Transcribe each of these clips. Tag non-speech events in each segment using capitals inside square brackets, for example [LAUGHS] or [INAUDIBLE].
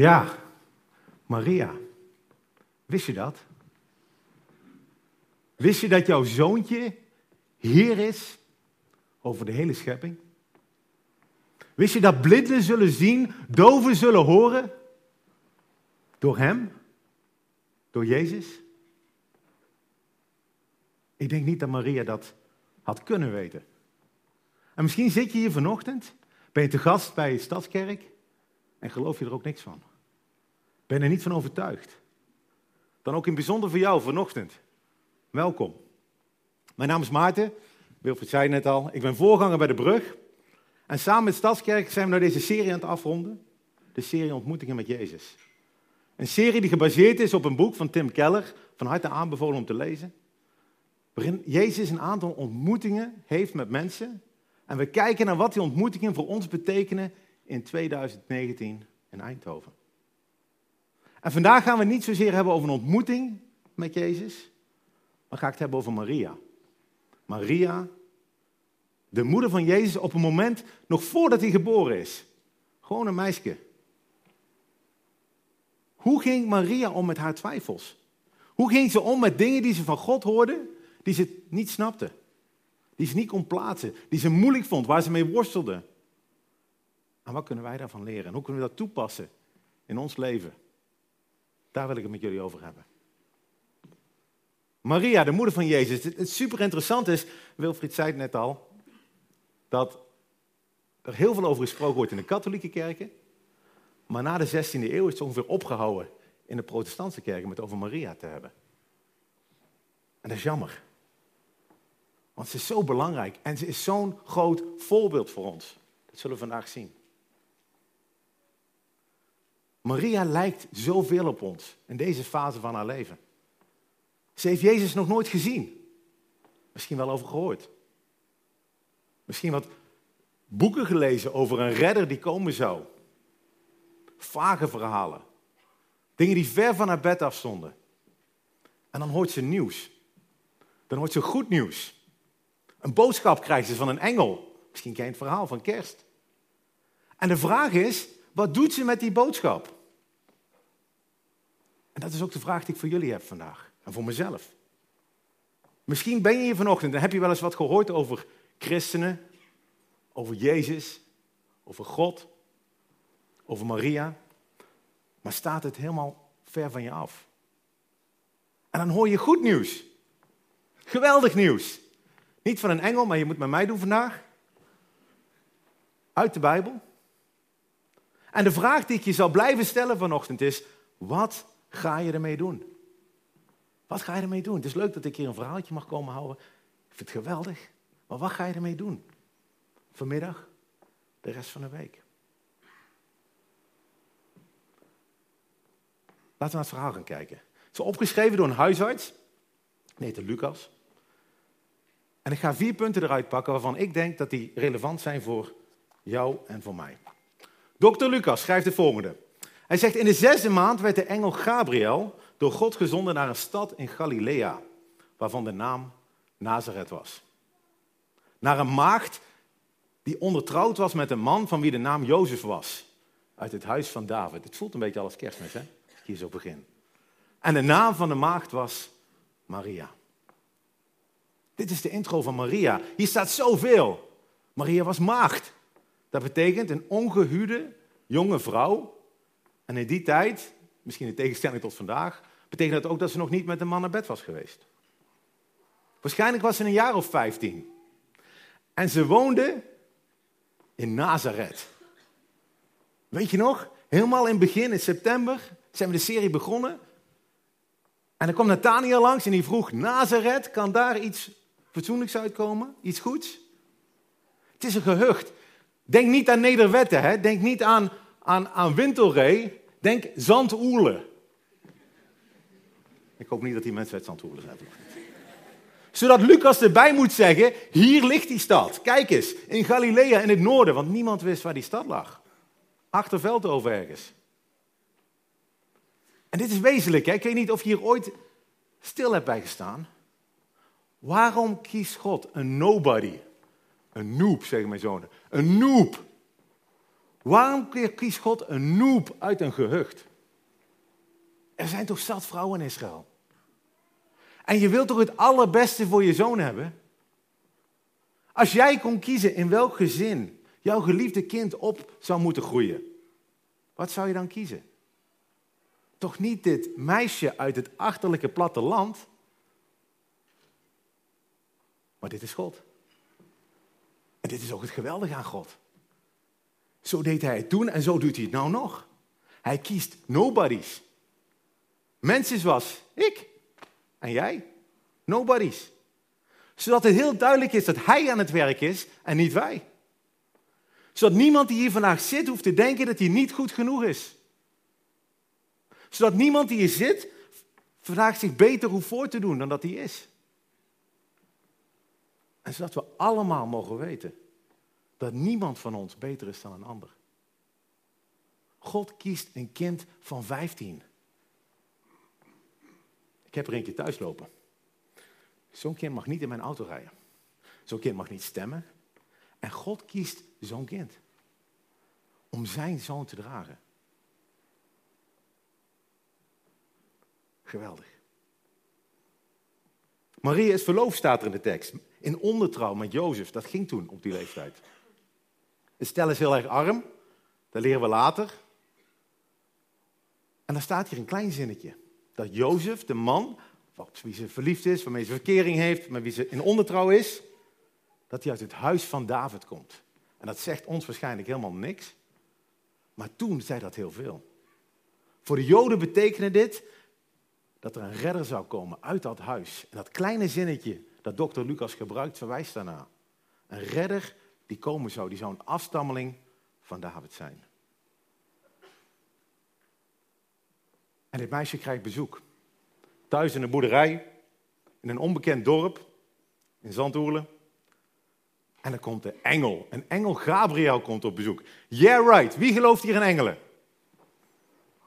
Ja, Maria. Wist je dat? Wist je dat jouw zoontje Heer is over de hele schepping? Wist je dat blinden zullen zien, doven zullen horen? Door Hem? Door Jezus? Ik denk niet dat Maria dat had kunnen weten. En misschien zit je hier vanochtend, ben je te gast bij Stadskerk en geloof je er ook niks van. Ben er niet van overtuigd. Dan ook in bijzonder voor jou vanochtend. Welkom. Mijn naam is Maarten, Wilfried zei net al. Ik ben voorganger bij de Brug. En samen met Stadskerk zijn we naar deze serie aan het afronden. De serie Ontmoetingen met Jezus. Een serie die gebaseerd is op een boek van Tim Keller, van harte aanbevolen om te lezen. Waarin Jezus een aantal ontmoetingen heeft met mensen. En we kijken naar wat die ontmoetingen voor ons betekenen in 2019 in Eindhoven. En vandaag gaan we het niet zozeer hebben over een ontmoeting met Jezus, maar ga ik het hebben over Maria. Maria, de moeder van Jezus, op een moment nog voordat hij geboren is. Gewoon een meisje. Hoe ging Maria om met haar twijfels? Hoe ging ze om met dingen die ze van God hoorde, die ze niet snapte? Die ze niet kon plaatsen, die ze moeilijk vond, waar ze mee worstelde? En wat kunnen wij daarvan leren? En hoe kunnen we dat toepassen in ons leven? Daar wil ik het met jullie over hebben. Maria, de moeder van Jezus. Het, super interessant is, Wilfried zei het net al, dat er heel veel over gesproken wordt in de katholieke kerken. Maar na de 16e eeuw is het ongeveer opgehouden in de protestantse kerken met over Maria te hebben. En dat is jammer. Want ze is zo belangrijk en ze is zo'n groot voorbeeld voor ons. Dat zullen we vandaag zien. Maria lijkt zoveel op ons in deze fase van haar leven. Ze heeft Jezus nog nooit gezien. Misschien wel over gehoord. Misschien wat boeken gelezen over een redder die komen zou. Vage verhalen. Dingen die ver van haar bed afstonden. En dan hoort ze nieuws. Dan hoort ze goed nieuws. Een boodschap krijgt ze van een engel. Misschien ken je het verhaal van kerst. En de vraag is, wat doet ze met die boodschap? En dat is ook de vraag die ik voor jullie heb vandaag. En voor mezelf. Misschien ben je hier vanochtend en heb je wel eens wat gehoord over christenen, over Jezus, over God, over Maria. Maar staat het helemaal ver van je af. En dan hoor je goed nieuws. Geweldig nieuws. Niet van een engel, maar je moet met mij doen vandaag. Uit de Bijbel. En de vraag die ik je zal blijven stellen vanochtend is: wat ga je ermee doen? Wat ga je ermee doen? Het is leuk dat ik hier een verhaaltje mag komen houden. Ik vind het geweldig. Maar wat ga je ermee doen? Vanmiddag, de rest van de week. Laten we naar het verhaal gaan kijken. Het is opgeschreven door een huisarts. Nee, de Lucas. En ik ga vier punten eruit pakken waarvan ik denk dat die relevant zijn voor jou en voor mij. Dr. Lucas schrijft het volgende. Hij zegt, in de zesde maand werd de engel Gabriel door God gezonden naar een stad in Galilea, waarvan de naam Nazareth was. Naar een maagd die ondertrouwd was met een man van wie de naam Jozef was, uit het huis van David. Het voelt een beetje als kerstmis, hè? Hier zo begin. En de naam van de maagd was Maria. Dit is de intro van Maria. Hier staat zoveel. Maria was maagd. Dat betekent een ongehuwde jonge vrouw. En in die tijd, misschien in tegenstelling tot vandaag, betekent dat ook dat ze nog niet met een man naar bed was geweest. Waarschijnlijk was ze een jaar of vijftien. En ze woonde in Nazareth. Weet je nog? Helemaal in het begin, in september, zijn we de serie begonnen. En dan kwam Nathaniel langs en die vroeg, Nazareth, kan daar iets fatsoenlijks uitkomen? Iets goeds? Het is een gehucht. Denk niet aan Nederwetten, hè? denk niet aan, aan, aan Wintelree. Denk Zandoerle. Ik hoop niet dat die mensen uit Zandvoorten zijn. Zodat Lucas erbij moet zeggen, hier ligt die stad. Kijk eens, in Galilea in het noorden, want niemand wist waar die stad lag. Achter Veldhoven ergens. En dit is wezenlijk, hè? ik weet niet of je hier ooit stil hebt bij gestaan. Waarom kiest God een nobody, een noob, zeggen mijn zonen, een noob, Waarom kiest God een noob uit een gehucht? Er zijn toch zat vrouwen in Israël? En je wilt toch het allerbeste voor je zoon hebben? Als jij kon kiezen in welk gezin jouw geliefde kind op zou moeten groeien, wat zou je dan kiezen? Toch niet dit meisje uit het achterlijke platteland, maar dit is God. Dit is ook het geweldige aan God. Zo deed hij het toen en zo doet hij het nou nog. Hij kiest nobodies. Mensen zoals ik en jij. Nobodies. Zodat het heel duidelijk is dat hij aan het werk is en niet wij. Zodat niemand die hier vandaag zit hoeft te denken dat hij niet goed genoeg is. Zodat niemand die hier zit vandaag zich beter hoeft voor te doen dan dat hij is. En zodat we allemaal mogen weten dat niemand van ons beter is dan een ander. God kiest een kind van 15. Ik heb er een keer thuis lopen. Zo'n kind mag niet in mijn auto rijden. Zo'n kind mag niet stemmen. En God kiest zo'n kind. Om zijn zoon te dragen. Geweldig. Maria is verloofd, staat er in de tekst. In ondertrouw met Jozef. Dat ging toen op die leeftijd. Het stel is heel erg arm. Dat leren we later. En dan staat hier een klein zinnetje. Dat Jozef, de man, op wie ze verliefd is, waarmee ze verkering heeft, met wie ze in ondertrouw is, dat hij uit het huis van David komt. En dat zegt ons waarschijnlijk helemaal niks. Maar toen zei dat heel veel. Voor de Joden betekende dit dat er een redder zou komen uit dat huis. En dat kleine zinnetje dat dokter Lucas gebruikt, verwijst daarna. Een redder die komen zou, die zou een afstammeling van David zijn. En dit meisje krijgt bezoek. Thuis in een boerderij, in een onbekend dorp, in Zandhoerlen. En dan komt de engel. Een engel Gabriel komt op bezoek. Yeah, right. Wie gelooft hier in engelen?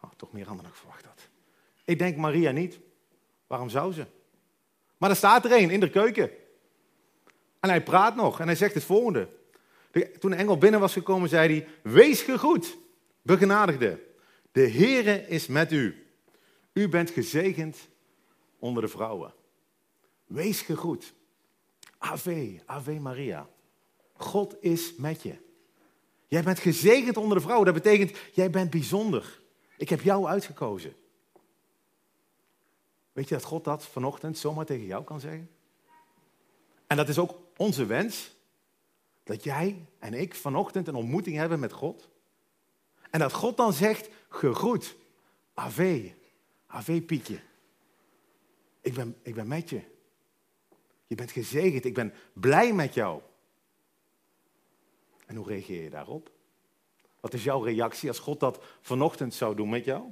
Oh, toch meer dan ik verwacht had. Ik denk Maria niet. Waarom zou ze? Maar er staat er een in de keuken. En hij praat nog en hij zegt het volgende. Toen de engel binnen was gekomen, zei hij: Wees gegroet, begenadigde. De Heere is met u. U bent gezegend onder de vrouwen. Wees gegroet. Ave, Ave Maria. God is met je. Jij bent gezegend onder de vrouwen. Dat betekent, jij bent bijzonder. Ik heb jou uitgekozen. Weet je dat God dat vanochtend zomaar tegen jou kan zeggen? En dat is ook onze wens. Dat jij en ik vanochtend een ontmoeting hebben met God. En dat God dan zegt, gegroet, Ave, Ave Pietje. Ik ben, ik ben met je. Je bent gezegend, ik ben blij met jou. En hoe reageer je daarop? Wat is jouw reactie als God dat vanochtend zou doen met jou?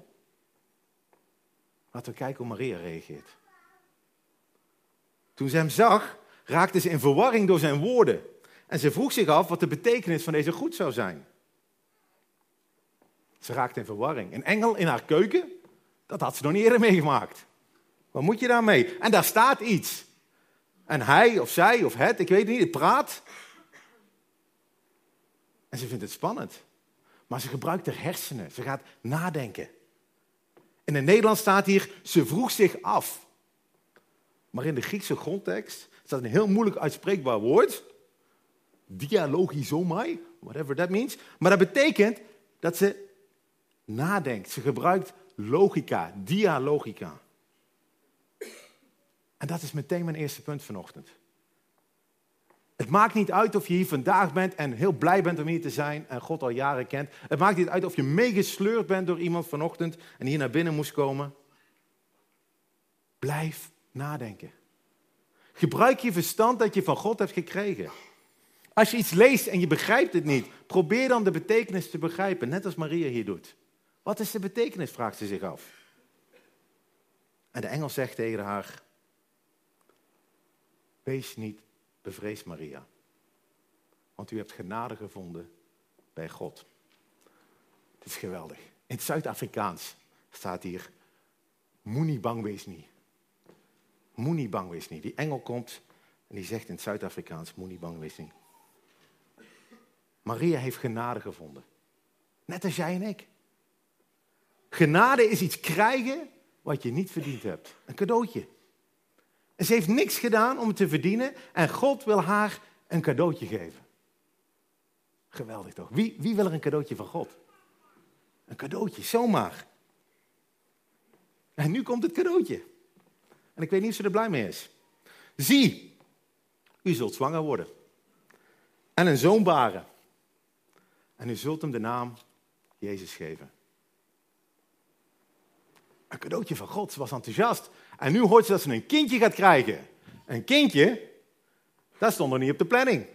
Laten we kijken hoe Maria reageert. Toen ze hem zag, raakte ze in verwarring door zijn woorden. En ze vroeg zich af wat de betekenis van deze goed zou zijn. Ze raakte in verwarring. Een engel in haar keuken, dat had ze nog niet eerder meegemaakt. Wat moet je daarmee? En daar staat iets. En hij of zij of het, ik weet het niet, het praat. En ze vindt het spannend. Maar ze gebruikt haar hersenen. Ze gaat nadenken. In het Nederlands staat hier, ze vroeg zich af. Maar in de Griekse grondtekst staat een heel moeilijk uitspreekbaar woord. Dialogizomai, whatever that means. Maar dat betekent dat ze nadenkt. Ze gebruikt logica, dialogica. En dat is meteen mijn eerste punt vanochtend. Het maakt niet uit of je hier vandaag bent en heel blij bent om hier te zijn en God al jaren kent. Het maakt niet uit of je meegesleurd bent door iemand vanochtend en hier naar binnen moest komen. Blijf nadenken. Gebruik je verstand dat je van God hebt gekregen. Als je iets leest en je begrijpt het niet, probeer dan de betekenis te begrijpen, net als Maria hier doet. Wat is de betekenis, vraagt ze zich af. En de engel zegt tegen haar, wees niet bevreesd, Maria, want u hebt genade gevonden bij God. Het is geweldig. In het Zuid-Afrikaans staat hier, moenie bang wees niet. Moenie bang wees niet. Die engel komt en die zegt in het Zuid-Afrikaans, moenie bang wees niet. Maria heeft genade gevonden. Net als jij en ik. Genade is iets krijgen wat je niet verdiend hebt. Een cadeautje. En ze heeft niks gedaan om het te verdienen en God wil haar een cadeautje geven. Geweldig toch? Wie, wie wil er een cadeautje van God? Een cadeautje, zomaar. En nu komt het cadeautje. En ik weet niet of ze er blij mee is. Zie, u zult zwanger worden. En een zoon baren. En u zult hem de naam Jezus geven. Een cadeautje van God. Ze was enthousiast. En nu hoort ze dat ze een kindje gaat krijgen. Een kindje, dat stond er niet op de planning.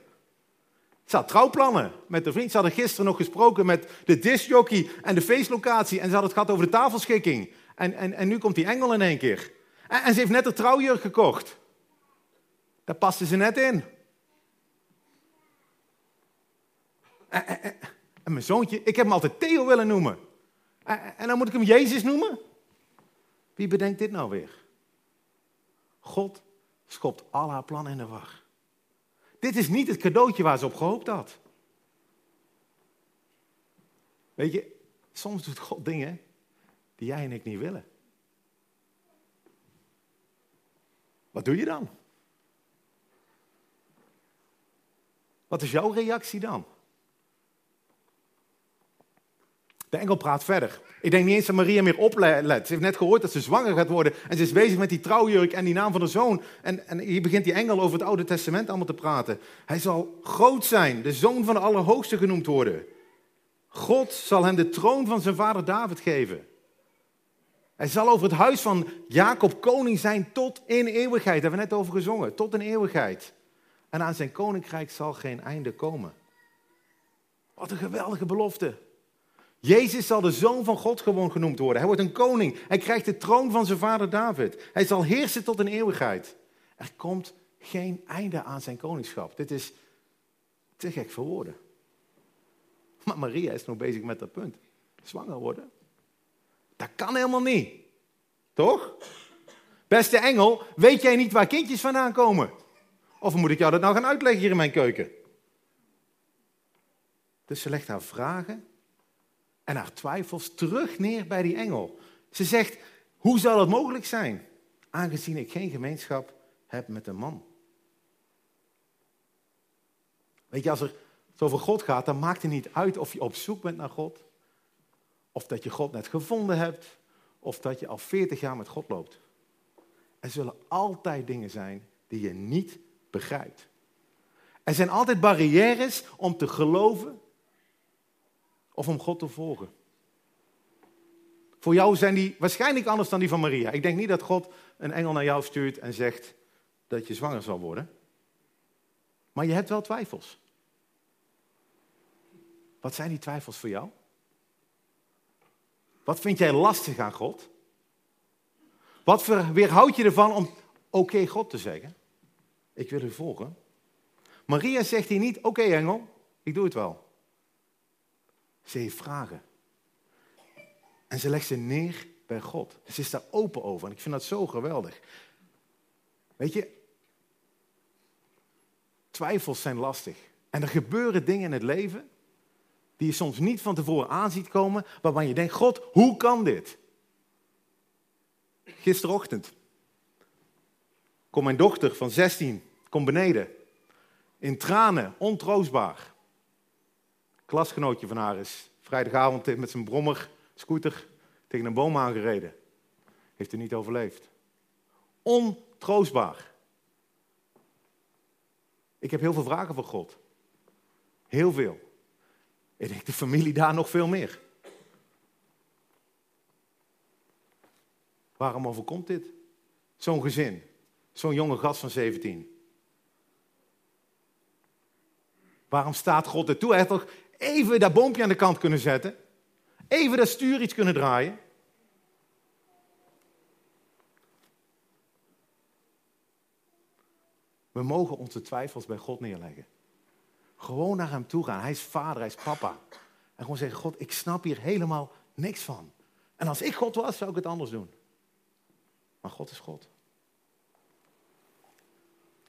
Ze had trouwplannen met de vriend. Ze hadden gisteren nog gesproken met de disjockey en de feestlocatie. En ze hadden het gehad over de tafelschikking. En, en, en nu komt die engel in één keer. En, ze heeft net een trouwjurk gekocht. Daar paste ze net in. En, en, mijn zoontje, ik heb hem altijd Theo willen noemen. En, dan moet ik hem Jezus noemen? Wie bedenkt dit nou weer? God schopt al haar plannen in de war. Dit is niet het cadeautje waar ze op gehoopt had. Weet je, soms doet God dingen die jij en ik niet willen. Wat doe je dan? Wat is jouw reactie dan? De engel praat verder. Ik denk niet eens dat Maria meer oplet. Ze heeft net gehoord dat ze zwanger gaat worden. En ze is bezig met die trouwjurk en die naam van de zoon. En, en hier begint die engel over het Oude Testament allemaal te praten. Hij zal groot zijn, de zoon van de Allerhoogste genoemd worden. God zal hem de troon van zijn vader David geven. Hij zal over het huis van Jacob koning zijn tot in eeuwigheid. Daar hebben we net over gezongen. Tot in eeuwigheid. En aan zijn koninkrijk zal geen einde komen. Wat een geweldige belofte. Jezus zal de zoon van God gewoon genoemd worden. Hij wordt een koning. Hij krijgt de troon van zijn vader David. Hij zal heersen tot in eeuwigheid. Er komt geen einde aan zijn koningschap. Dit is te gek voor woorden. Maar Maria is nog bezig met dat punt. Zwanger worden. Dat kan helemaal niet. Toch? Beste engel, weet jij niet waar kindjes vandaan komen? Of moet ik jou dat nou gaan uitleggen hier in mijn keuken? Dus ze legt haar vragen en haar twijfels terug neer bij die engel. Ze zegt, hoe zal het mogelijk zijn, aangezien ik geen gemeenschap heb met een man? Weet je, als het over God gaat, dan maakt het niet uit of je op zoek bent naar God, of dat je God net gevonden hebt, of dat je al 40 jaar met God loopt. Er zullen altijd dingen zijn die je niet begrijpt. Er zijn altijd barrières om te geloven of om God te volgen. Voor jou zijn die waarschijnlijk anders dan die van Maria. Ik denk niet dat God een engel naar jou stuurt en zegt dat je zwanger zal worden. Maar je hebt wel twijfels. Wat zijn die twijfels voor jou? Wat vind jij lastig aan God? Wat weerhoud je ervan om oké God te zeggen? Ik wil u volgen. Maria zegt hier niet, oké engel, ik doe het wel. Ze heeft vragen. En ze legt ze neer bij God. Ze is daar open over. En ik vind dat zo geweldig. Weet je, twijfels zijn lastig. En er gebeuren dingen in het leven die je soms niet van tevoren aanziet komen, waarvan je denkt, God, hoe kan dit? Gisterochtend komt mijn dochter van 16, komt beneden, in tranen, ontroostbaar klasgenootje van haar is vrijdagavond met zijn brommer, scooter, tegen een boom aangereden. Heeft er niet overleefd. Ontroostbaar. Ik heb heel veel vragen voor God. Heel veel. Ik denk de familie daar nog veel meer. Waarom overkomt dit? Zo'n gezin, zo'n jonge gast van 17. Waarom staat God er toe? Hij toch even dat boompje aan de kant kunnen zetten. Even dat stuur iets kunnen draaien. We mogen onze twijfels bij God neerleggen. Gewoon naar hem toe gaan. Hij is vader, hij is papa. En gewoon zeggen, God, ik snap hier helemaal niks van. En als ik God was, zou ik het anders doen. Maar God is God.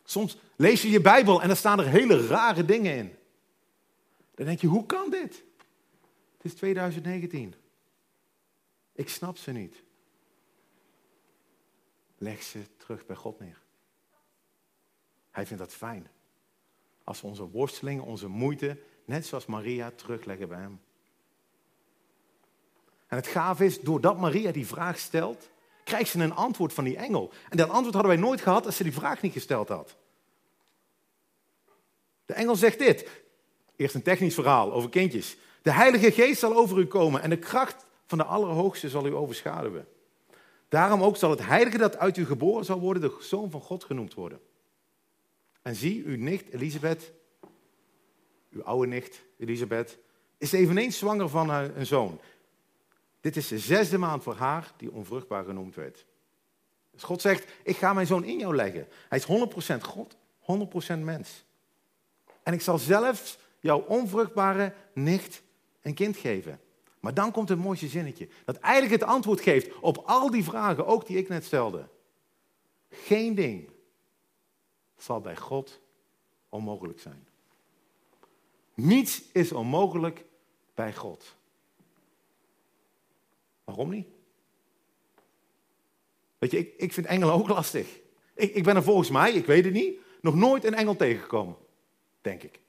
Soms lees je je Bijbel en er staan er hele rare dingen in. Dan denk je, hoe kan dit? Het is 2019. Ik snap ze niet. Leg ze terug bij God neer. Hij vindt dat fijn. Als we onze worstelingen, onze moeite, net zoals Maria, terugleggen bij hem. En het gaaf is, doordat Maria die vraag stelt, krijgt ze een antwoord van die engel. En dat antwoord hadden wij nooit gehad als ze die vraag niet gesteld had. De engel zegt dit. Eerst een technisch verhaal over kindjes. De Heilige Geest zal over u komen en de kracht van de Allerhoogste zal u overschaduwen. Daarom ook zal het heilige dat uit u geboren zal worden, de zoon van God genoemd worden. En zie, uw nicht Elisabeth, uw oude nicht Elisabeth, is eveneens zwanger van een zoon. Dit is de zesde maand voor haar die onvruchtbaar genoemd werd. Dus God zegt, ik ga mijn zoon in jou leggen. Hij is 100% God, 100% mens. En ik zal zelf jouw onvruchtbare nicht een kind geven. Maar dan komt het mooiste zinnetje. Dat eigenlijk het antwoord geeft op al die vragen, ook die ik net stelde. Geen ding zal bij God onmogelijk zijn. Niets is onmogelijk bij God. Waarom niet? Weet je, ik, ik vind engelen ook lastig. Ik, ik ben er volgens mij, ik weet het niet, nog nooit een engel tegengekomen. Denk ik.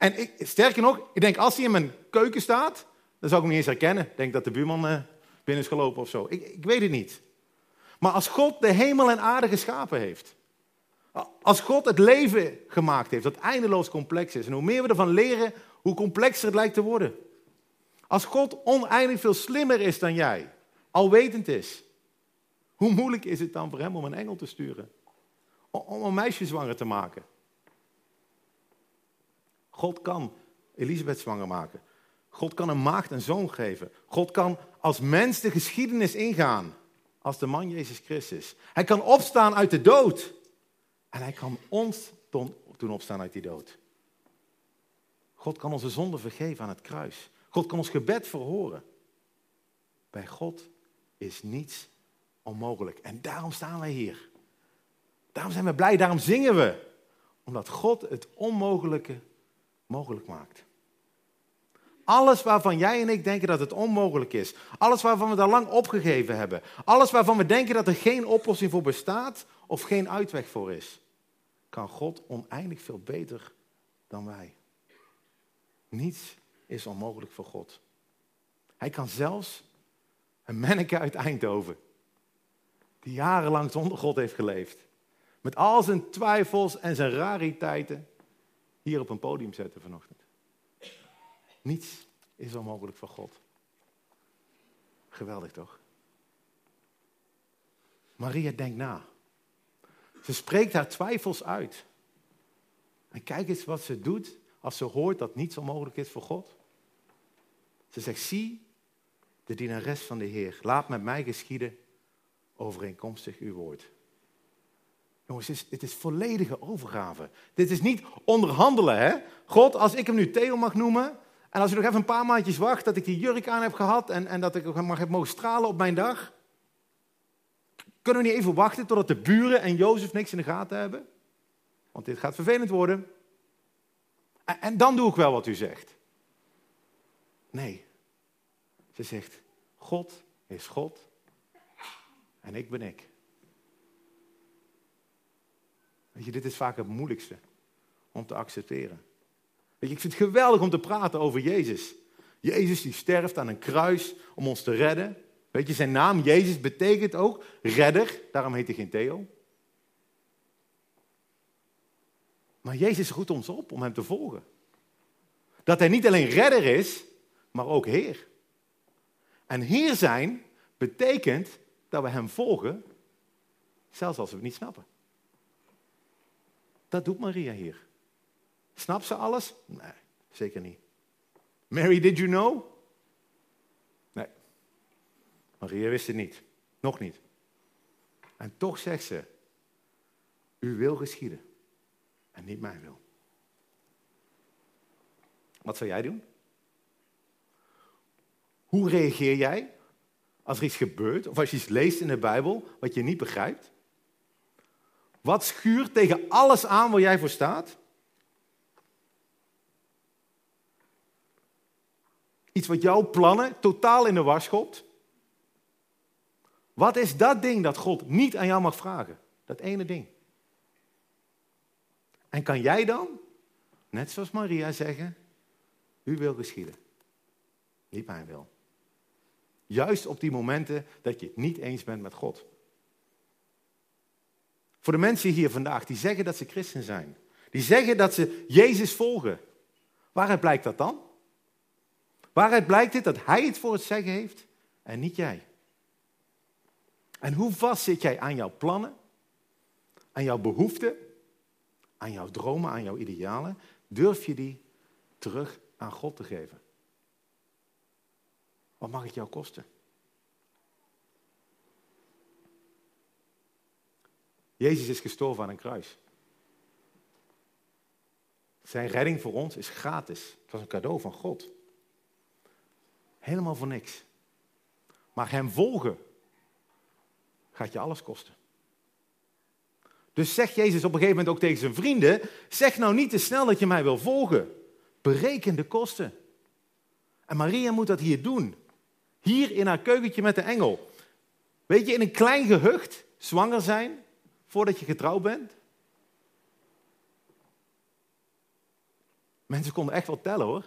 En ik, sterker nog, ik denk als hij in mijn keuken staat, dan zou ik hem niet eens herkennen. Ik denk dat de buurman uh, binnen is gelopen of zo. Ik, ik weet het niet. Maar als God de hemel en aarde geschapen heeft, als God het leven gemaakt heeft, dat eindeloos complex is, en hoe meer we ervan leren, hoe complexer het lijkt te worden. Als God oneindig veel slimmer is dan jij, alwetend is, hoe moeilijk is het dan voor hem om een engel te sturen? Om een meisje zwanger te maken? God kan Elisabeth zwanger maken. God kan een maagd een zoon geven. God kan als mens de geschiedenis ingaan. Als de man Jezus Christus. Hij kan opstaan uit de dood. En hij kan ons doen opstaan uit die dood. God kan onze zonde vergeven aan het kruis. God kan ons gebed verhoren. Bij God is niets onmogelijk. En daarom staan wij hier. Daarom zijn we blij, daarom zingen we. Omdat God het onmogelijke mogelijk maakt. Alles waarvan jij en ik denken dat het onmogelijk is. Alles waarvan we daar lang opgegeven hebben. Alles waarvan we denken dat er geen oplossing voor bestaat of geen uitweg voor is. Kan God oneindig veel beter dan wij. Niets is onmogelijk voor God. Hij kan zelfs een manneke uit Eindhoven, die jarenlang zonder God heeft geleefd, met al zijn twijfels en zijn rariteiten, hier op een podium zetten vanochtend. Niets is onmogelijk voor God. Geweldig toch? Maria denkt na. Ze spreekt haar twijfels uit. En kijk eens wat ze doet als ze hoort dat niets onmogelijk is voor God. Ze zegt, zie de dienares van de Heer, laat met mij geschieden overeenkomstig uw woord. Jongens, het is, het is volledige overgave. Dit is niet onderhandelen, hè? God, als ik hem nu Theo mag noemen, en als u nog even een paar maandjes wacht dat ik die jurk aan heb gehad en, en dat ik mag heb mogen stralen op mijn dag, kunnen we niet even wachten totdat de buren en Jozef niks in de gaten hebben? Want dit gaat vervelend worden. En, en dan doe ik wel wat u zegt. Nee. Ze zegt, God is God en ik ben ik. Weet je, dit is vaak het moeilijkste om te accepteren. Weet je, ik vind het geweldig om te praten over Jezus. Jezus die sterft aan een kruis om ons te redden. Weet je, zijn naam Jezus betekent ook redder, daarom heet hij geen Theo. Maar Jezus roept ons op om hem te volgen. Dat hij niet alleen redder is, maar ook Heer. En Heer zijn betekent dat we Hem volgen, zelfs als we het niet snappen. Dat doet Maria hier. Snapt ze alles? Nee, zeker niet. Mary, did you know? Nee. Maria wist het niet. Nog niet. En toch zegt ze, u wil geschieden en niet mijn wil. Wat zou jij doen? Hoe reageer jij als er iets gebeurt of als je iets leest in de Bijbel wat je niet begrijpt? Wat schuurt tegen alles aan waar jij voor staat? Iets wat jouw plannen totaal in de war schopt. Wat is dat ding dat God niet aan jou mag vragen? Dat ene ding. En kan jij dan, net zoals Maria, zeggen: U wil geschieden. Niet mijn wil. Juist op die momenten dat je het niet eens bent met God. Voor de mensen hier vandaag die zeggen dat ze christen zijn, die zeggen dat ze Jezus volgen, waaruit blijkt dat dan? Waaruit blijkt het dat Hij het voor het zeggen heeft en niet jij? En hoe vast zit jij aan jouw plannen, aan jouw behoeften, aan jouw dromen, aan jouw idealen? Durf je die terug aan God te geven? Wat mag het jou kosten? Jezus is gestorven aan een kruis. Zijn redding voor ons is gratis. Het was een cadeau van God. Helemaal voor niks. Maar hem volgen gaat je alles kosten. Dus zegt Jezus op een gegeven moment ook tegen zijn vrienden: zeg nou niet te snel dat je mij wil volgen. Bereken de kosten. En Maria moet dat hier doen. Hier in haar keukentje met de engel. Weet je, in een klein gehucht zwanger zijn voordat je getrouwd bent. Mensen konden echt wel tellen hoor.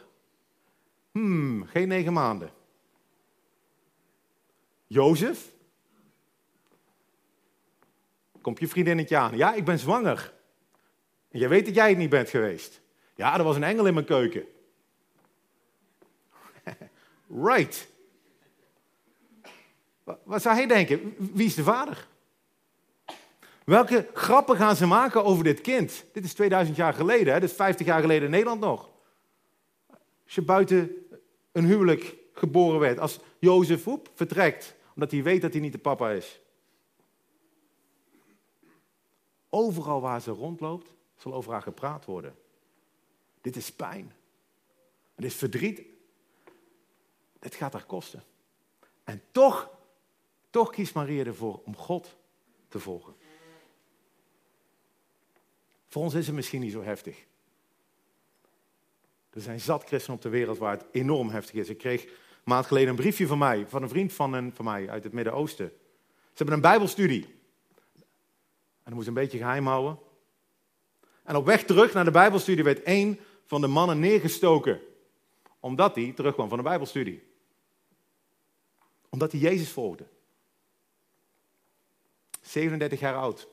Hmm, geen negen maanden. Jozef. Komt je vriendinnetje aan. Ja, ik ben zwanger. En jij weet dat jij het niet bent geweest. Ja, er was een engel in mijn keuken. [LAUGHS] right. Wat zou hij denken? Wie is de vader? Welke grappen gaan ze maken over dit kind? Dit is 2000 jaar geleden, hè? dit is 50 jaar geleden in Nederland nog. Als je buiten een huwelijk geboren werd, als Jozef Hoep vertrekt, omdat hij weet dat hij niet de papa is. Overal waar ze rondloopt, zal over haar gepraat worden. Dit is pijn. Dit is verdriet. Dit gaat haar kosten. En toch, toch kiest Maria ervoor om God te volgen. Voor ons is het misschien niet zo heftig. Er zijn zat christenen op de wereld waar het enorm heftig is. Ik kreeg een maand geleden een briefje van mij, van een vriend van, een, van mij uit het Midden-Oosten. Ze hebben een bijbelstudie. En dat moest een beetje geheim houden. En op weg terug naar de bijbelstudie werd één van de mannen neergestoken. Omdat hij terugkwam van de bijbelstudie. Omdat hij Jezus volgde. 37 jaar oud.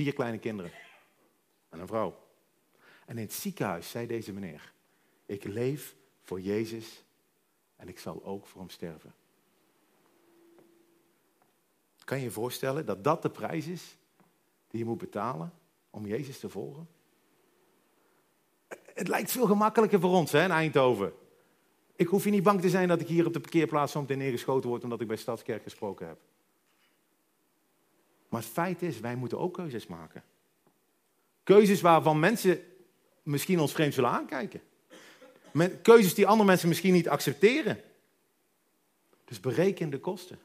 Vier kleine kinderen. En een vrouw. En in het ziekenhuis zei deze meneer: Ik leef voor Jezus en ik zal ook voor hem sterven. Kan je je voorstellen dat dat de prijs is die je moet betalen om Jezus te volgen? Het lijkt veel gemakkelijker voor ons hè, in Eindhoven. Ik hoef je niet bang te zijn dat ik hier op de parkeerplaats zometeen neergeschoten word omdat ik bij Stadskerk gesproken heb. Maar het feit is, wij moeten ook keuzes maken. Keuzes waarvan mensen misschien ons vreemd zullen aankijken. Keuzes die andere mensen misschien niet accepteren. Dus bereken de kosten.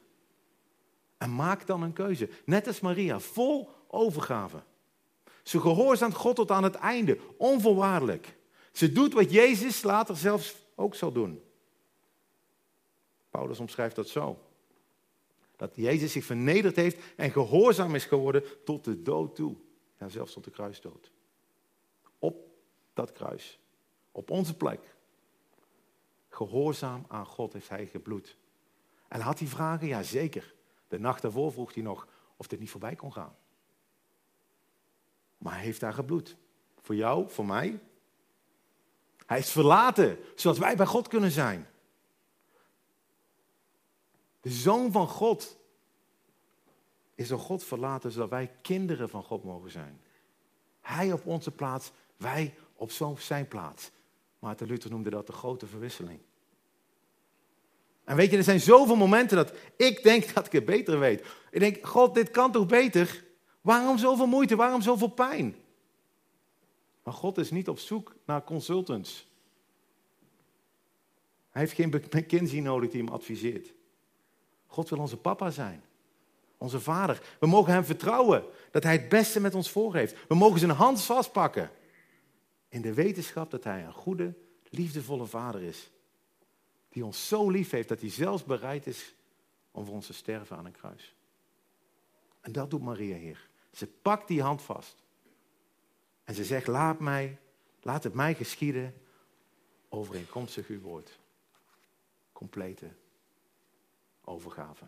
En maak dan een keuze. Net als Maria, vol overgave. Ze gehoorzaamt God tot aan het einde, onvoorwaardelijk. Ze doet wat Jezus later zelfs ook zal doen. Paulus omschrijft dat zo. Dat Jezus zich vernederd heeft en gehoorzaam is geworden tot de dood toe. Ja, zelfs tot de kruisdood. Op dat kruis. Op onze plek. Gehoorzaam aan God heeft hij gebloed. En had hij vragen? Ja, zeker. De nacht daarvoor vroeg hij nog of dit niet voorbij kon gaan. Maar hij heeft daar gebloed. Voor jou, voor mij. Hij is verlaten, zodat wij bij God kunnen zijn. De zoon van God is door God verlaten, zodat wij kinderen van God mogen zijn. Hij op onze plaats, wij op zijn plaats. Maarten Luther noemde dat de grote verwisseling. En weet je, er zijn zoveel momenten dat ik denk [LAUGHS] dat ik het beter weet. Ik denk, God, dit kan toch beter? Waarom zoveel moeite? Waarom zoveel pijn? Maar God is niet op zoek naar consultants. Hij heeft geen McKinsey nodig die hem adviseert. God wil onze papa zijn. Onze vader. We mogen hem vertrouwen dat hij het beste met ons voor heeft. We mogen zijn hand vastpakken. In de wetenschap dat hij een goede, liefdevolle vader is. Die ons zo lief heeft dat hij zelfs bereid is om voor ons te sterven aan een kruis. En dat doet Maria hier. Ze pakt die hand vast. En ze zegt, laat mij, laat het mij geschieden overeenkomstig uw woord. Complete overgave.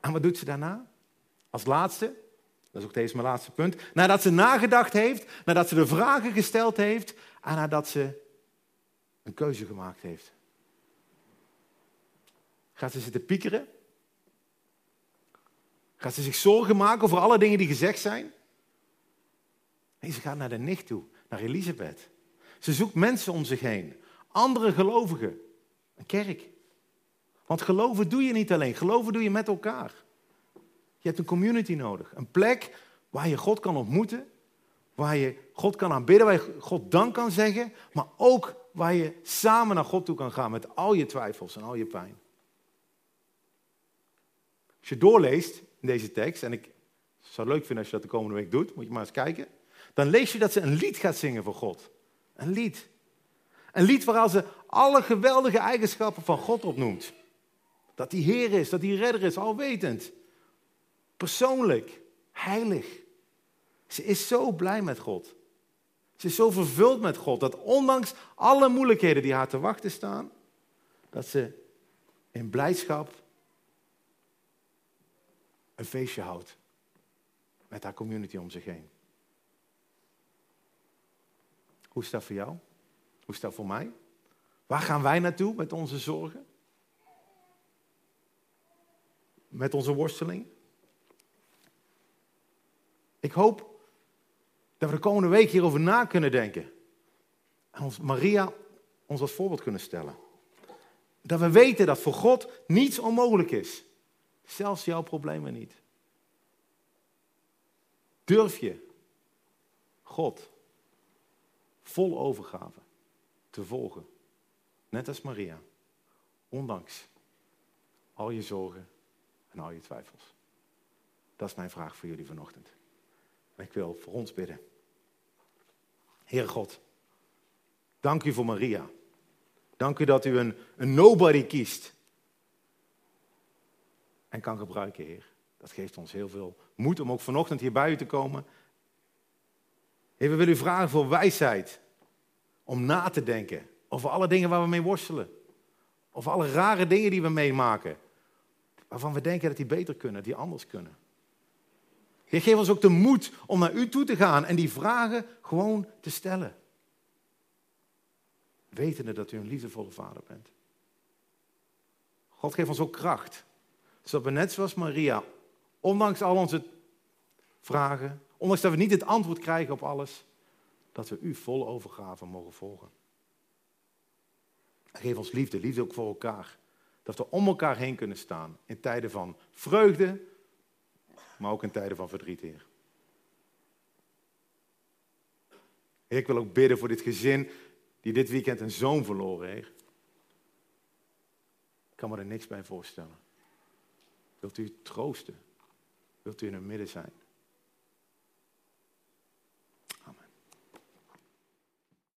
En wat doet ze daarna? Als laatste, dat is ook deze mijn laatste punt. Nadat ze nagedacht heeft, nadat ze de vragen gesteld heeft en nadat ze een keuze gemaakt heeft. Gaat ze zitten piekeren? Gaat ze zich zorgen maken over alle dingen die gezegd zijn? Nee, ze gaat naar de nicht toe, naar Elisabeth. Ze zoekt mensen om zich heen, andere gelovigen, een kerk. Want geloven doe je niet alleen, geloven doe je met elkaar. Je hebt een community nodig, een plek waar je God kan ontmoeten, waar je God kan aanbidden, waar je God dank kan zeggen, maar ook waar je samen naar God toe kan gaan met al je twijfels en al je pijn. Als je doorleest in deze tekst, en ik zou het leuk vinden als je dat de komende week doet, moet je maar eens kijken, dan lees je dat ze een lied gaat zingen voor God. Een lied. Een lied waarin ze alle geweldige eigenschappen van God opnoemt. Dat hij Heer is, dat hij redder is, alwetend. Persoonlijk, heilig. Ze is zo blij met God. Ze is zo vervuld met God dat ondanks alle moeilijkheden die haar te wachten staan, dat ze in blijdschap een feestje houdt met haar community om zich heen. Hoe is dat voor jou? Hoe is dat voor mij? Waar gaan wij naartoe met onze zorgen? Met onze worsteling? Ik hoop dat we de komende week hierover na kunnen denken. En ons Maria ons als voorbeeld kunnen stellen. Dat we weten dat voor God niets onmogelijk is. Zelfs jouw problemen niet. Durf je God vol overgave te volgen. Net als Maria. Ondanks al je zorgen en al je twijfels. Dat is mijn vraag voor jullie vanochtend. En ik wil voor ons bidden. Heere God, dank u voor Maria. Dank u dat u een, een nobody kiest. En kan gebruiken, Heer. Dat geeft ons heel veel moed om ook vanochtend hier bij u te komen. Heer, we willen u vragen voor wijsheid. Om na te denken over alle dingen waar we mee worstelen. Over alle rare dingen die we meemaken. Waarvan we denken dat die beter kunnen, die anders kunnen. Heer, geef ons ook de moed om naar u toe te gaan en die vragen gewoon te stellen. Wetende dat u een liefdevolle vader bent. God geeft ons ook kracht. Zodat we net zoals Maria, ondanks al onze vragen, ondanks dat we niet het antwoord krijgen op alles, dat we u vol overgave mogen volgen. geef ons liefde, liefde ook voor elkaar. Dat we om elkaar heen kunnen staan in tijden van vreugde, maar ook in tijden van verdriet, Heer. ik wil ook bidden voor dit gezin die dit weekend een zoon verloren heeft. Ik kan me er niks bij voorstellen. Wilt u troosten? Wilt u in het midden zijn?